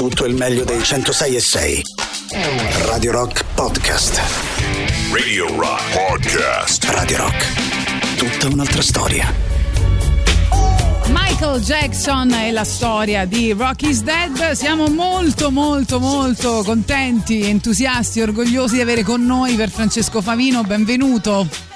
Tutto il meglio dei 106 e 6. Radio Rock Podcast. Radio Rock Podcast. Radio Rock. Tutta un'altra storia. Michael Jackson e la storia di Rock is Dead. Siamo molto molto molto contenti, entusiasti, orgogliosi di avere con noi per Francesco Favino. Benvenuto.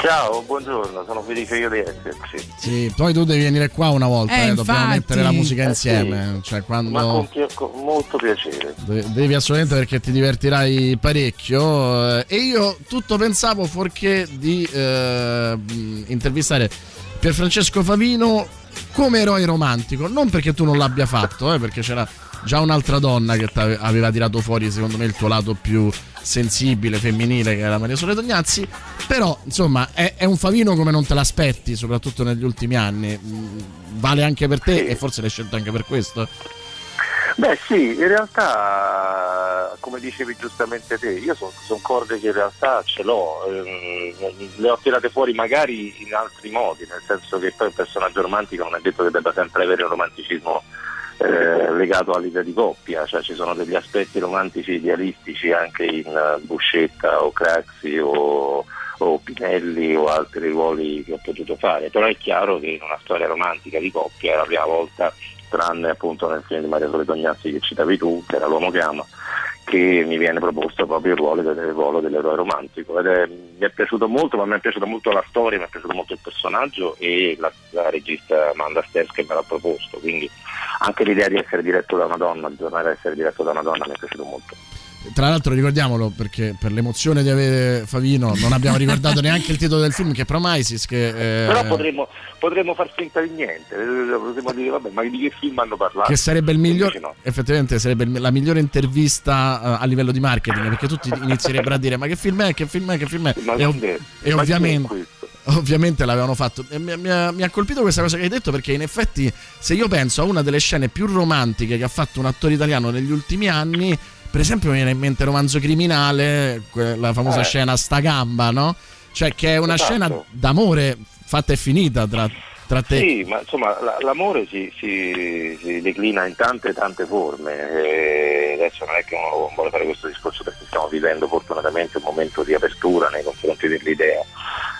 Ciao, buongiorno, sono felice io di esserci. Sì, poi tu devi venire qua una volta, Eh, eh, dobbiamo mettere la musica Eh, insieme. sì. Cioè, quando Ma con, pia- con molto piacere. de- devi assolutamente perché ti divertirai parecchio. eh, E io tutto pensavo fuorché di eh, intervistare Pierfrancesco Favino come eroe romantico. Non perché tu non l'abbia fatto, eh, perché c'era già un'altra donna che aveva tirato fuori, secondo me, il tuo lato più sensibile, femminile, che era Maria Sole Tognazzi. Però, insomma, è, è un Favino come non te l'aspetti, soprattutto negli ultimi anni. Mm, Vale anche per te e forse l'hai scelto anche per questo. Beh sì, in realtà, come dicevi giustamente te, io sono corde che in realtà ce l'ho, ehm, le ho tirate fuori magari in altri modi, nel senso che poi un personaggio romantico non è detto che debba sempre avere un romanticismo eh, legato all'idea di coppia, cioè ci sono degli aspetti romantici idealistici anche in eh, Buscetta o Craxi o, o Pinelli o altri ruoli che ho potuto fare, però è chiaro che in una storia romantica di coppia è la prima volta, tranne appunto nel film di Maria Sole Tognazzi che citavi tu, che era L'uomo che ama, che mi viene proposto proprio il ruolo, del, ruolo dell'eroe romantico ed è, mi è piaciuto molto, ma mi è piaciuta molto la storia, mi è piaciuto molto il personaggio e la, la regista Amanda Sters che me l'ha proposto, quindi anche l'idea di essere diretto da una donna, di tornare a essere diretto da una donna mi è piaciuto molto. Tra l'altro ricordiamolo perché per l'emozione di avere Favino non abbiamo ricordato neanche il titolo del film che è Promises che, eh, Però potremmo, potremmo far finta di niente, eh, potremmo dire vabbè ma di che film hanno parlato? che sarebbe il miglior no. effettivamente sarebbe la migliore intervista eh, a livello di marketing perché tutti inizierebbero a dire ma che film è che film è che film è Ma e, ov- è- e ovviamente ovviamente l'avevano fatto mi, mi ha, mi ha colpito questa cosa che hai detto perché in effetti se io penso a una delle scene più romantiche che ha fatto un attore italiano negli ultimi anni per esempio mi viene in mente Romanzo Criminale la famosa Eh. scena sta gamba no? cioè che è una Esatto. scena d'amore fatta e finita tra, tra te. Sì, ma insomma la- l'amore si, si- si declina in tante tante forme. E adesso non è che uno vuole fare questo discorso perché stiamo vivendo fortunatamente un momento di apertura nei confronti dell'idea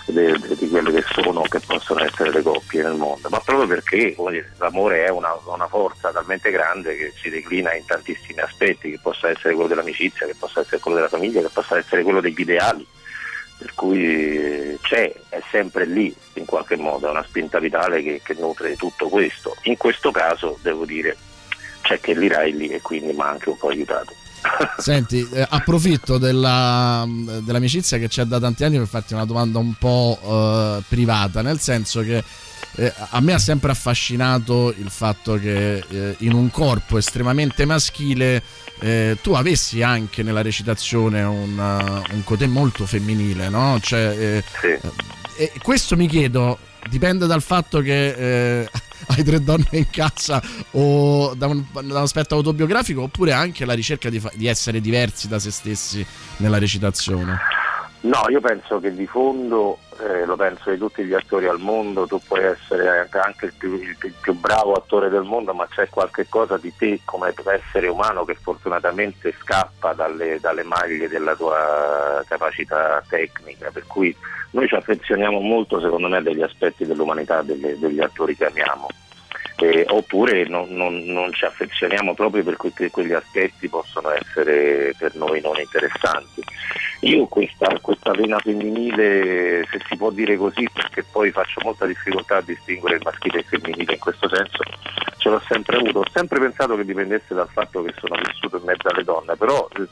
de- de- di quelle che sono che possono essere le coppie nel mondo, ma proprio perché dire, l'amore è una, una forza talmente grande che si declina in tantissimi aspetti, che possa essere quello dell'amicizia, che possa essere quello della famiglia, che possa essere quello degli ideali per cui eh, c'è, è sempre lì in qualche modo, è una spinta vitale che, che nutre tutto questo. In questo caso devo dire c'è che Riley e quindi mi ha anche un po' aiutato. Senti, eh, approfitto della- dell'amicizia che c'è da tanti anni per farti una domanda un po' eh, privata, nel senso che eh, a me ha sempre affascinato il fatto che eh, in un corpo estremamente maschile eh, tu avessi anche nella recitazione un, uh, un cotè molto femminile, no? Cioè, eh, Sì. e questo mi chiedo, dipende dal fatto che eh, hai tre donne in casa o da un, da un aspetto autobiografico oppure anche la ricerca di, fa- di essere diversi da se stessi nella recitazione. No, io penso che di fondo, eh, lo penso di tutti gli attori al mondo, tu puoi essere anche- anche il più, il più- il più bravo attore del mondo, ma c'è qualche cosa di te come essere umano che fortunatamente scappa dalle, dalle maglie della tua capacità tecnica, per cui noi ci affezioniamo molto secondo me degli aspetti dell'umanità delle- degli attori che amiamo. Eh, oppure non, non- non ci affezioniamo proprio perché quegli aspetti possono essere per noi non interessanti. Io questa, questa vena femminile, se si può dire così, perché poi faccio molta difficoltà a distinguere il maschile e il femminile in questo senso, ce l'ho sempre avuto. Ho sempre pensato che dipendesse dal fatto che sono vissuto in mezzo alle donne, però se,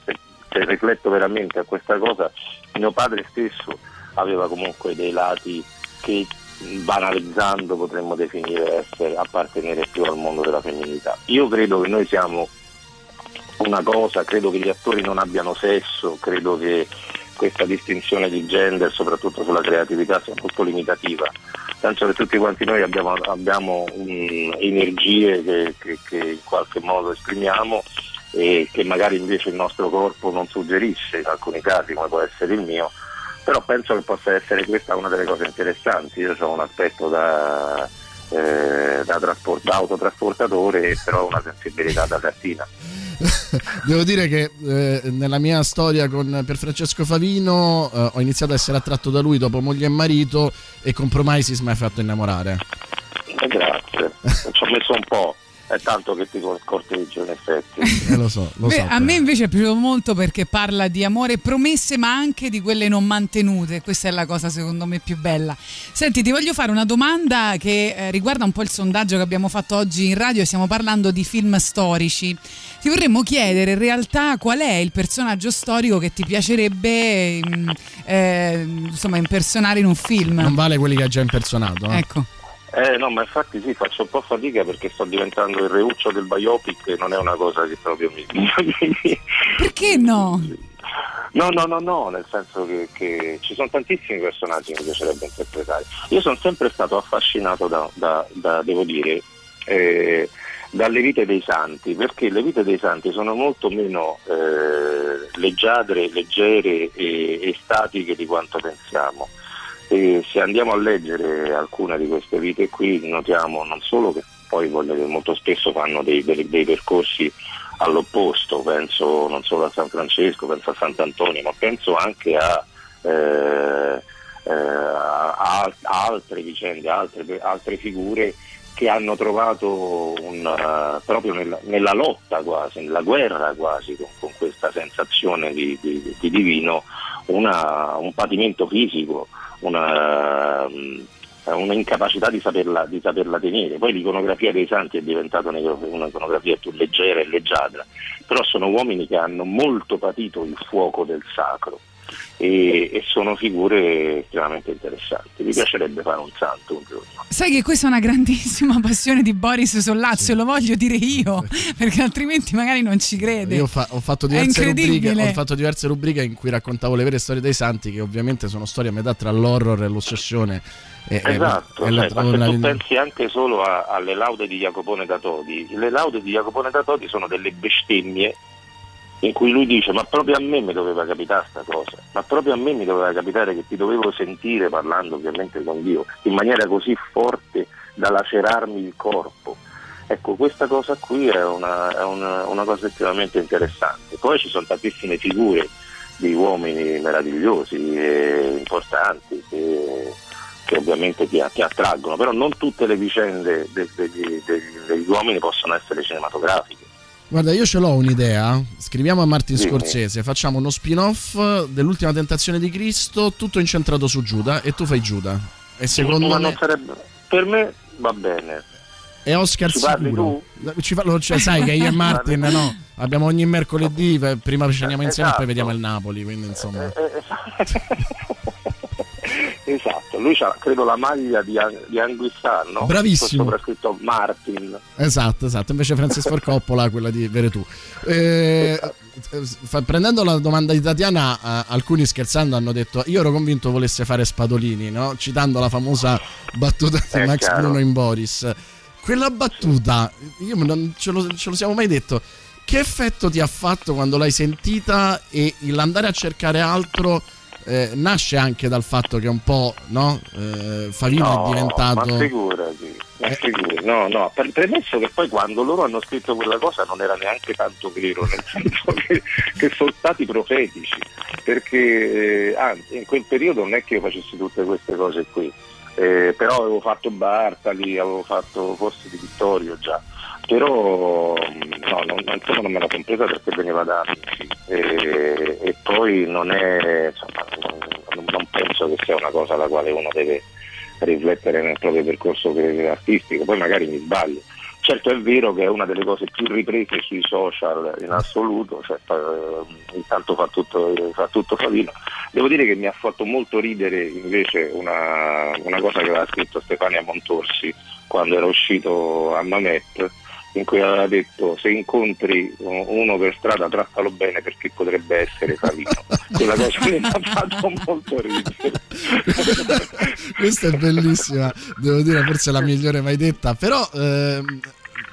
se rifletto veramente a questa cosa, mio padre stesso aveva comunque dei lati che banalizzando potremmo definire essere appartenere più al mondo della femminilità. Io credo che noi siamo una cosa, credo che gli attori non abbiano sesso, credo che questa distinzione di gender, soprattutto sulla creatività, sia molto limitativa. Penso che tutti quanti noi abbiamo, abbiamo mm, energie che, che- che in qualche modo esprimiamo e che magari invece il nostro corpo non suggerisce in alcuni casi, come può essere il mio, però penso che possa essere questa una delle cose interessanti. Io ho un aspetto da, eh, da trasport- da autotrasportatore, però ho una sensibilità da cartina. devo dire che eh, nella mia storia con Francesco Favino eh, ho iniziato a essere attratto da lui dopo moglie e marito e con Promises mi hai fatto innamorare. Grazie, ci ho messo un po'. È tanto che ti corteggio in effetti. Eh, lo so, lo Beh, so. a me invece è piaciuto molto perché parla di amore promesse ma anche di quelle non mantenute. Questa è la cosa secondo me più bella. Senti, ti voglio fare una domanda che eh, riguarda un po' il sondaggio che abbiamo fatto oggi in radio. Stiamo parlando di film storici. Ti vorremmo chiedere in realtà qual è il personaggio storico che ti piacerebbe mm, eh, insomma impersonare in un film. Non vale quelli che hai già impersonato. eh. Ecco. Eh no, ma infatti sì, faccio un po' fatica perché sto diventando il reuccio del biopic e non è una cosa che proprio mi... Perché no? No, no, no, no, nel senso che, che ci sono tantissimi personaggi che mi piacerebbe interpretare. Io sono sempre stato affascinato da, da- da- devo dire, eh, dalle vite dei santi, perché le vite dei santi sono molto meno eh, leggiadre, leggere e, e statiche di quanto pensiamo. E se andiamo a leggere alcune di queste vite qui notiamo non solo che poi molto spesso fanno dei, dei- dei percorsi all'opposto, penso non solo a San Francesco, penso a Sant'Antonio, ma penso anche a, eh, eh, a- a- altre vicende, altre, altre figure che hanno trovato un, eh, proprio nella, nella lotta quasi, nella guerra quasi con, con questa sensazione di, di- di divino, una- un patimento fisico, una, mm, un'incapacità di saperla, di saperla tenere. Poi l'iconografia dei santi è diventata un'iconografia più leggera e leggiadra, però sono uomini che hanno molto patito il fuoco del sacro e, e sono figure estremamente interessanti. Mi piacerebbe fare un santo un giorno. Sai che questa è una grandissima passione di Boris Sollazzo, e lo voglio dire io, perché altrimenti magari non ci crede. Io ho, fa- ho fatto rubriche, ho fatto diverse rubriche in cui raccontavo le vere storie dei santi, che ovviamente sono storie a metà tra l'horror e l'ossessione. E, Esatto, e la- cioè, la- tu pensi anche solo a- alle laude di Jacopone da Todi, le laude di Jacopone da Todi sono delle bestemmie in cui lui dice ma proprio a me mi doveva capitare sta cosa, ma proprio a me mi doveva capitare che ti dovevo sentire parlando ovviamente con Dio in maniera così forte da lacerarmi il corpo. Ecco, questa cosa qui è una, è una- una cosa estremamente interessante. Poi ci sono tantissime figure di uomini meravigliosi e importanti che, che ovviamente ti, ti attraggono, però non tutte le vicende de- degli, degli- degli uomini possono essere cinematografiche. Guarda, io ce l'ho un'idea. Scriviamo a Martin. Scorsese, facciamo uno spin-off dell'ultima tentazione di Cristo, tutto incentrato su Giuda, e tu fai Giuda. E secondo Ma me sarebbe- per me va bene. è Oscar Ci sicuro. Ci fa- lo- cioè, sai che io e Martin, no? Abbiamo ogni mercoledì, prima ci andiamo insieme e poi Esatto. vediamo il Napoli, quindi insomma. Esatto, lui ha credo la maglia di, di Anguissano, no? Bravissimo. Con sopra scritto Martin. Esatto, esatto. Invece Francis Ford Coppola, quella di Veretù. Eh, fa- prendendo la domanda di Tatiana, alcuni scherzando hanno detto: Io ero convinto volesse fare Spadolini, no? citando la famosa battuta di Max chiaro. Bruno in Boris. Quella battuta, io non ce lo, ce lo siamo mai detto. Che effetto ti ha fatto quando l'hai sentita e l'andare a cercare altro eh, nasce anche dal fatto che un po', no? Eh, Favino è diventato. Ma figurati, ma Eh. figurati. No, no, per, premesso che poi quando loro hanno scritto quella cosa non era neanche tanto vero, nel senso che, che sono stati profetici, perché eh, anzi in quel periodo non è che io facessi tutte queste cose qui, eh, però avevo fatto Bartali, avevo fatto forse di Vittorio già, però no, non, insomma, non me la compresa perché veniva da e, e poi non è, insomma, non, non penso che sia una cosa alla quale uno deve riflettere nel proprio percorso artistico, poi magari mi sbaglio. Certo è vero che è una delle cose più riprese sui social in assoluto, cioè, eh, intanto fa tutto, fa tutto Favino. Devo dire che mi ha fatto molto ridere invece una, una cosa che aveva scritto Stefania Montorsi quando era uscito a Mamet, in cui aveva detto se incontri uno per strada trattalo bene perché potrebbe essere Favino. Quella cosa mi ha fatto molto ridere. Questa è bellissima, devo dire, forse la migliore mai detta. Però ehm,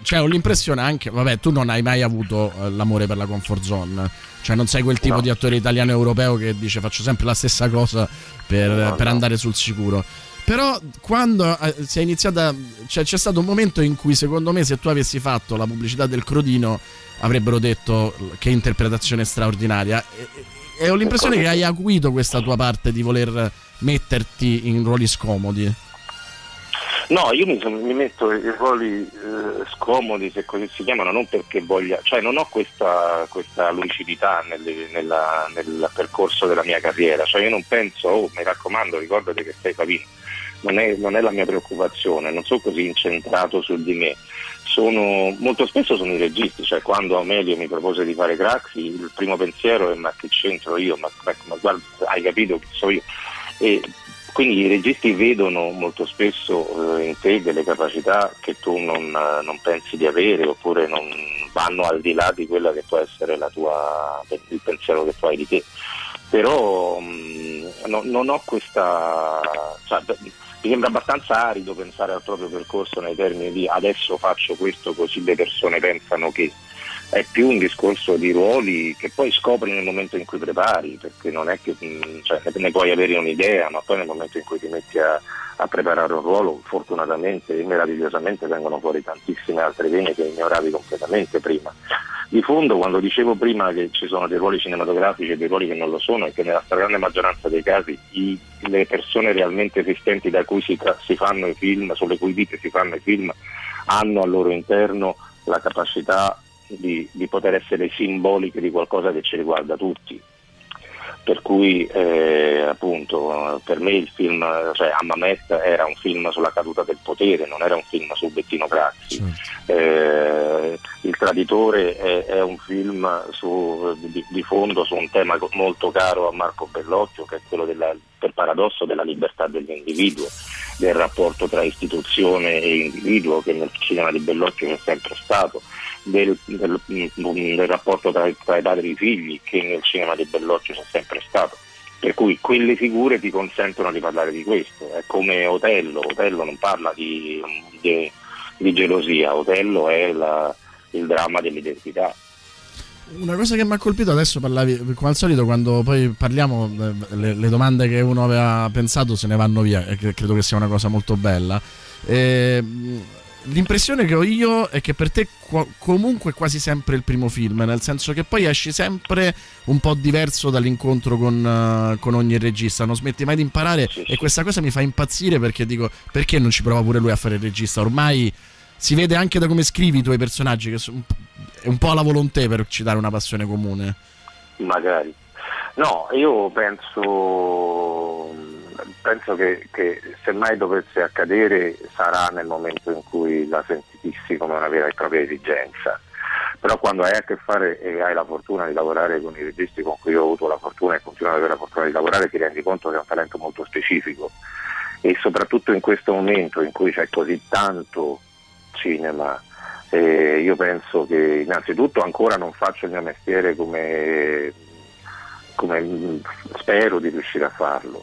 cioè, ho l'impressione anche, vabbè, tu non hai mai avuto eh, l'amore per la comfort zone. Cioè, non sei quel tipo No. di attore italiano europeo che dice faccio sempre la stessa cosa per, No, per no. andare sul sicuro. Però quando eh, si è iniziata, cioè, c'è stato un momento in cui secondo me se tu avessi fatto la pubblicità del Crodino avrebbero detto che interpretazione straordinaria. E, e ho l'impressione che hai acuito questa tua parte di voler metterti in ruoli scomodi. No, io mi, mi metto i ruoli eh, scomodi, se così si chiamano, non perché voglia, cioè non ho questa, questa lucidità nel, nella, nel, percorso della mia carriera, cioè io non penso, oh mi raccomando, ricordate che sei Pavino, non è, non è la mia preoccupazione, non sono così incentrato su di me. Sono, molto spesso sono i registi, cioè quando Amelio mi propose di fare Craxi, il primo pensiero è ma che c'entro io, ma, ma, ma guarda, hai capito chi so io. E quindi i registi vedono molto spesso eh, in te delle capacità che tu non, non, pensi di avere oppure non vanno al di là di quella che può essere tua, il pensiero che tu hai di te. Però mh, mm, no, non ho questa... Cioè, mi sembra abbastanza arido pensare al proprio percorso nei termini di adesso faccio questo così le persone pensano che è più un discorso di ruoli che poi scopri nel momento in cui prepari, perché non è che mm, cioè, ne puoi avere un'idea, ma poi nel momento in cui ti metti a, a preparare un ruolo, fortunatamente e meravigliosamente vengono fuori tantissime altre vene che ignoravi completamente prima. Di fondo, quando dicevo prima che ci sono dei ruoli cinematografici e dei ruoli che non lo sono, è che nella stragrande maggioranza dei casi i, le persone realmente esistenti da cui si, si fanno i film, sulle cui vite si fanno i film, hanno al loro interno la capacità di, di, poter essere simboliche di qualcosa che ci riguarda tutti. Per cui eh, appunto per me il film, cioè Amamet era un film sulla caduta del potere, non era un film su Bettino Crazzi. Certo. Eh, il Traditore è, è un film su, di, di, fondo su un tema molto caro a Marco Bellocchio, che è quello della, per paradosso della libertà dell'individuo, del rapporto tra istituzione e individuo che nel cinema di Bellocchio c'è sempre stato del, del, del rapporto tra, tra, i padri e i figli che nel cinema di Bellocchio c'è sempre stato. Per cui quelle figure ti consentono di parlare di questo. È come Otello, Otello non parla di, di, di gelosia, Otello è la, il dramma dell'identità. Una cosa che mi ha colpito adesso parlavi, come al solito, quando poi parliamo, eh, le, le domande che uno aveva pensato se ne vanno via, e credo che sia una cosa molto bella. E, l'impressione che ho io è che per te comunque è quasi sempre il primo film, nel senso che poi esci sempre un po' diverso dall'incontro con, uh, con ogni regista, non smetti mai di imparare e questa cosa mi fa impazzire perché dico perché non ci prova pure lui a fare il regista? Ormai si vede anche da come scrivi i tuoi personaggi che sono, è un po' alla volontà per citare una passione comune. Magari. No, io penso penso che, che, se mai dovesse accadere sarà nel momento in cui la sentissi come una vera e propria esigenza. Però quando hai a che fare e hai la fortuna di lavorare con i registi con cui ho avuto la fortuna e continuo ad avere la fortuna di lavorare, ti rendi conto che è un talento molto specifico e soprattutto in questo momento in cui c'è così tanto cinema, eh, io penso che innanzitutto ancora non faccio il mio mestiere come, come spero di riuscire a farlo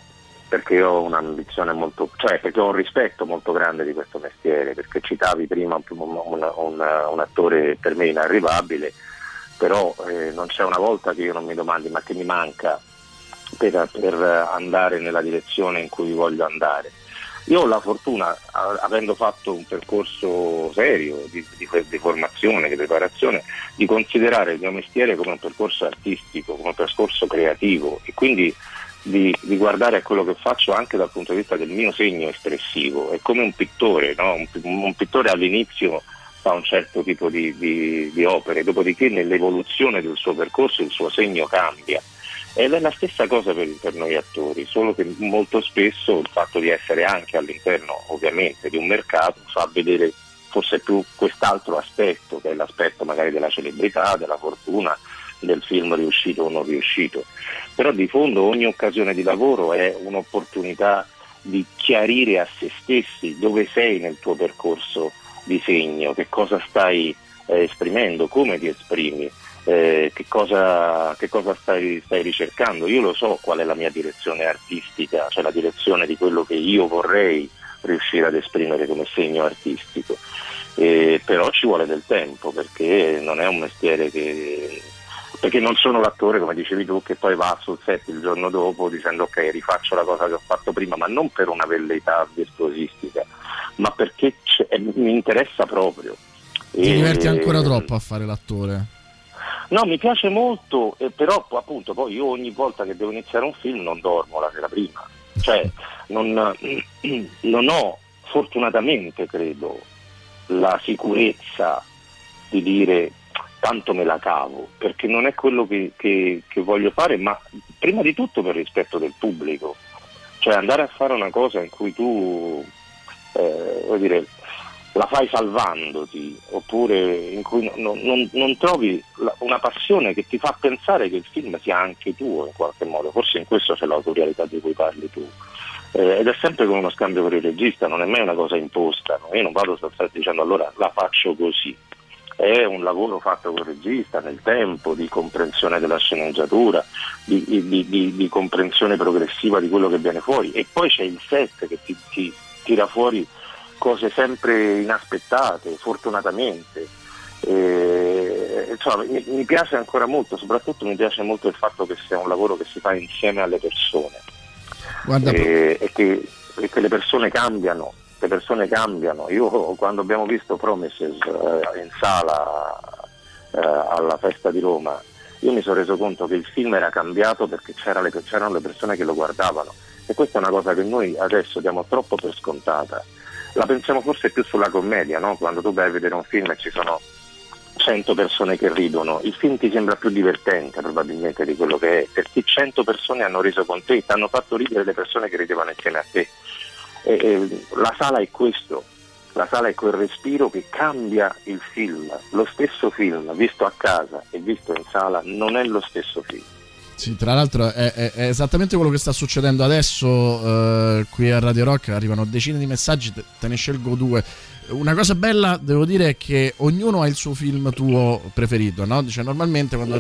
perché ho un'ambizione molto, cioè perché ho un rispetto molto grande di questo mestiere, perché citavi prima un, un, un, un attore per me inarrivabile, però eh, non c'è una volta che io non mi domandi ma che mi manca per, per andare nella direzione in cui voglio andare. Io ho la fortuna, avendo fatto un percorso serio di, di, di, formazione, di preparazione, di considerare il mio mestiere come un percorso artistico, come un percorso creativo e quindi di, di, guardare a quello che faccio anche dal punto di vista del mio segno espressivo. È come un pittore, no? un, un, pittore all'inizio fa un certo tipo di, di, di, opere, dopodiché nell'evoluzione del suo percorso il suo segno cambia. Ed è la stessa cosa per, per noi attori, solo che molto spesso il fatto di essere anche all'interno ovviamente di un mercato fa vedere forse più quest'altro aspetto, che è l'aspetto magari della celebrità, della fortuna, del film riuscito o non riuscito. Però di fondo ogni occasione di lavoro è un'opportunità di chiarire a se stessi dove sei nel tuo percorso di segno, che cosa stai eh, esprimendo, come ti esprimi, eh, che cosa, che cosa stai, stai, ricercando. Io lo so qual è la mia direzione artistica, cioè la direzione di quello che io vorrei riuscire ad esprimere come segno artistico. Eh, però ci vuole del tempo perché non è un mestiere che perché non sono l'attore, come dicevi tu, che poi va sul set il giorno dopo dicendo ok rifaccio la cosa che ho fatto prima, ma non per una velleità virtuosistica, ma perché mi interessa proprio. Ti e... diverti ancora troppo a fare l'attore? No, mi piace molto, eh, però appunto poi io ogni volta che devo iniziare un film non dormo la sera prima, cioè non, non ho fortunatamente credo la sicurezza di dire tanto me la cavo, perché non è quello che, che, che voglio fare, ma prima di tutto per rispetto del pubblico, cioè andare a fare una cosa in cui tu eh, dire, la fai salvandoti, oppure in cui non, non, non trovi una passione che ti fa pensare che il film sia anche tuo in qualche modo, forse in questo c'è l'autorialità di cui parli tu. Eh, ed è sempre come uno scambio con il regista, non è mai una cosa imposta, no? io non vado dicendo allora la faccio così, è un lavoro fatto con il regista nel tempo di comprensione della sceneggiatura, di, di, di, di, comprensione progressiva di quello che viene fuori. E poi c'è il set che ti, ti tira fuori cose sempre inaspettate, fortunatamente. E, insomma, mi, mi, piace ancora molto, soprattutto mi piace molto il fatto che sia un lavoro che si fa insieme alle persone. E, e, che, e che le persone cambiano le persone cambiano. Io quando abbiamo visto Promises eh, in sala eh, alla festa di Roma, io mi sono reso conto che il film era cambiato perché c'era le, c'erano le persone che lo guardavano e questa è una cosa che noi adesso diamo troppo per scontata. La pensiamo forse più sulla commedia, no? quando tu vai a vedere un film e ci sono 100 persone che ridono, il film ti sembra più divertente probabilmente di quello che è, perché 100 persone hanno riso con te, ti hanno fatto ridere le persone che ridevano insieme a te. E, e, la sala è questo, la sala è quel respiro che cambia il film. Lo stesso film visto a casa e visto in sala non è lo stesso film. Sì, tra l'altro è, è, è esattamente quello che sta succedendo adesso eh, qui a Radio Rock, arrivano decine di messaggi, te ne scelgo due. Una cosa bella, devo dire, è che ognuno ha il suo film tuo preferito, no? Cioè, normalmente quando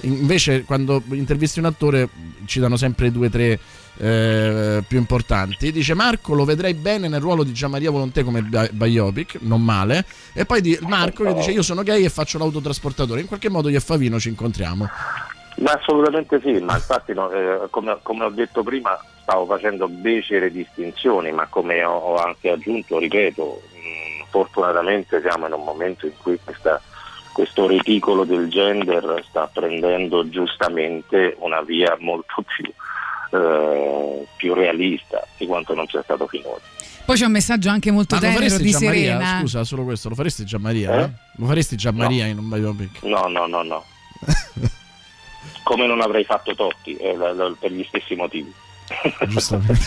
invece quando intervisti un attore ci danno sempre due o tre eh, più importanti. Dice Marco lo vedrei bene nel ruolo di Gianmaria Volontè come biopic, non male. E poi di Marco che dice io sono gay e faccio l'autotrasportatore. In qualche modo io e Favino ci incontriamo. Ma assolutamente sì, ma infatti no, eh, come, come, ho detto prima stavo facendo becere distinzioni, ma come ho, ho anche aggiunto, ripeto, fortunatamente siamo in un momento in cui questa, questo reticolo del gender sta prendendo giustamente una via molto più eh, più realista di quanto non sia stato finora. Poi c'è un messaggio anche molto tenero di Serena. Scusa, solo questo, lo faresti già Maria? Eh? Lo faresti già Maria no. in un biopic? No, no, no, no. Come non avrei fatto Totti, eh, per gli stessi motivi. Giustamente.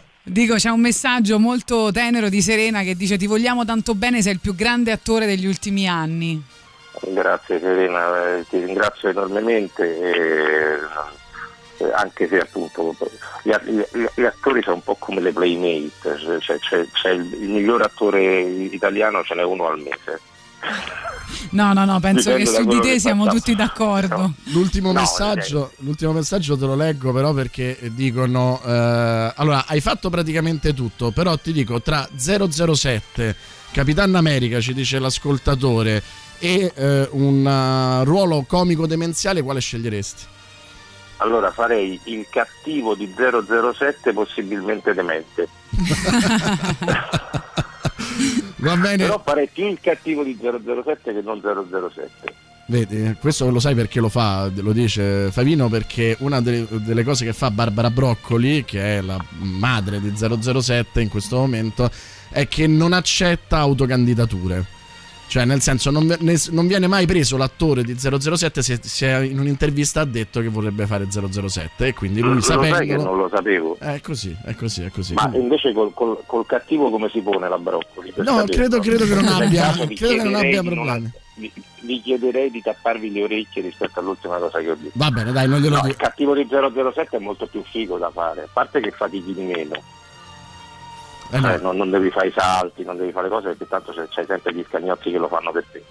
Dico, c'è un messaggio molto tenero di Serena che dice ti vogliamo tanto bene, sei il più grande attore degli ultimi anni. Grazie Serena, eh, ti ringrazio enormemente. Eh, anche se appunto gli, gli, gli, attori sono un po' come le playmate, cioè, c'è, c'è il, il, miglior attore italiano ce n'è uno al mese. No, no, no, penso Dipende che su di te siamo tutti d'accordo. No. L'ultimo, no, messaggio, l'ultimo, messaggio, te lo leggo però perché dicono, eh, allora hai fatto praticamente tutto, però ti dico tra 007, Capitan America ci dice l'ascoltatore, e eh, un uh, ruolo comico demenziale, quale sceglieresti? allora farei il cattivo di 007 possibilmente demente. Va bene. Però farei più il cattivo di 007 che non 007. Vedi, questo lo sai perché lo fa, lo dice Favino perché una delle, delle, cose che fa Barbara Broccoli, che è la madre di 007 in questo momento, è che non accetta autocandidature. Cioè, nel senso, non, ne, non, viene mai preso l'attore di 007 se, se, in un'intervista ha detto che vorrebbe fare 007 e quindi lui sapendo... che non lo sapevo. È così, è così, è così. Ma invece col, col, col, cattivo come si pone la Broccoli? No, credo, credo, che non abbia, credo che non abbia problemi. Vi, vi, chiederei di tapparvi le orecchie rispetto all'ultima cosa che ho detto. Va bene, dai, non glielo no, dico. Il cattivo di 007 è molto più figo da fare, a parte che fatichi di meno eh no. eh, non, non, devi fare i salti, non devi fare cose perché tanto c'hai sempre gli scagnozzi che lo fanno per te.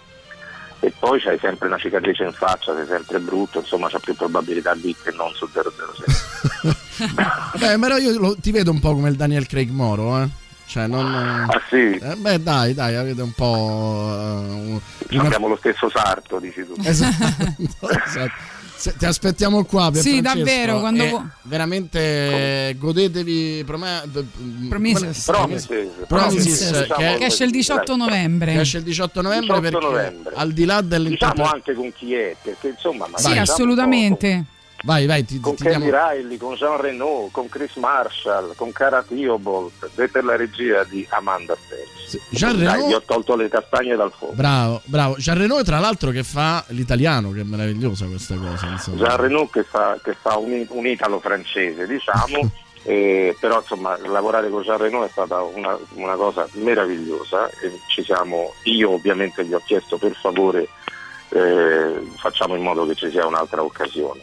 E poi c'hai sempre una cicatrice in faccia, sei sempre brutto, insomma c'è più probabilità di che non su 007. Beh, però io lo, ti vedo un po' come il Daniel Craig Moro, eh? Cioè, non... Ah sì? Eh, beh, dai, dai, avete un po'... uh, una- Abbiamo lo stesso sarto, dici tu. Esatto, esatto. Se- ti aspettiamo qua per Sì, Francesco. davvero, quando E vu- veramente eh, godetevi prome- Promises. Promises. Promises, Diciamo- che- Che esce il 18 novembre. che esce il 18 novembre 18 perché novembre. al di là Diciamo dell'interpretazione anche con chi è, perché insomma... Sì, magari diciamo assolutamente. Vai vai ti, Con ti Kelly diamo Riley, con Jean Reno, con Chris Marshall, con Cara Theobald per la regia di Amanda Phelps. Sì, Jean Dai, Reno gli ho tolto le castagne dal fuoco. bravo bravo Jean Reno tra l'altro che fa l'italiano che è meravigliosa questa cosa insomma. Jean Reno che fa, che fa un, un italo-francese, diciamo, eh, però insomma lavorare con Jean Reno è stata una, una cosa meravigliosa e ci siamo, io ovviamente gli ho chiesto per favore eh, facciamo in modo che ci sia un'altra occasione.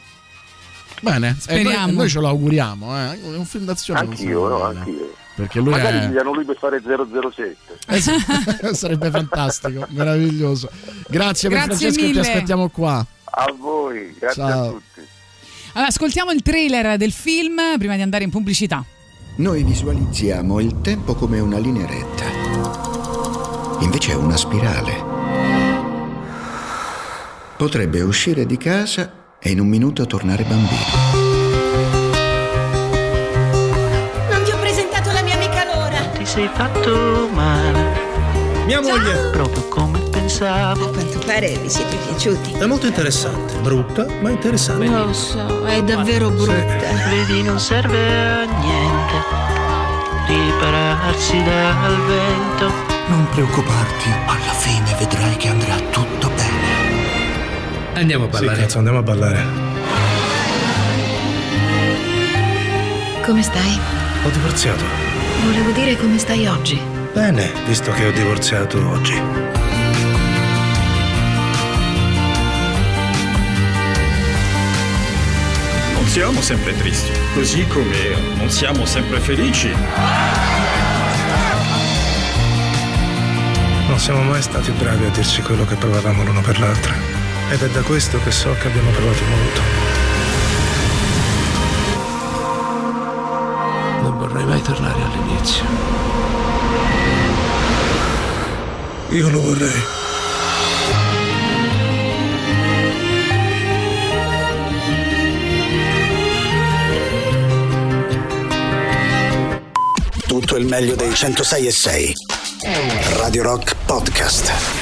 Bene Speriamo. noi, noi ce lo auguriamo eh. è un film d'azione Anch'io, no? Anch'io. perché lui Magari è pigliano lui per fare 007. Esatto. sarebbe fantastico meraviglioso grazie, per Grazie Francesco ti mille. aspettiamo qua A voi, grazie Ciao. a tutti. Allora, ascoltiamo il trailer del film prima di andare in pubblicità. Noi visualizziamo il tempo come una linea retta. Invece è una spirale. Potrebbe uscire di casa e in un minuto tornare bambino. Non vi ho presentato la mia amica Lora. Ti sei fatto male, Mia moglie proprio come A pensavo. quanto pare vi siete piaciuti. è molto interessante, brutta, ma interessante. Lo so, è davvero brutta. Vedi, non serve a niente ripararsi dal vento. Non preoccuparti, alla fine vedrai che andrà tutto. Andiamo a ballare. Sì, cazzo, andiamo a ballare. Come stai? Ho divorziato. Volevo dire come stai oggi. Bene, visto che ho divorziato oggi. Non siamo sempre tristi, così come non siamo sempre felici. Non siamo mai stati bravi a dirci quello che provavamo l'uno per l'altra. Ed è da questo che so che abbiamo provato molto. Non vorrei mai tornare all'inizio. Io lo vorrei. Tutto il meglio dei 106 e 6. Radio Rock Podcast.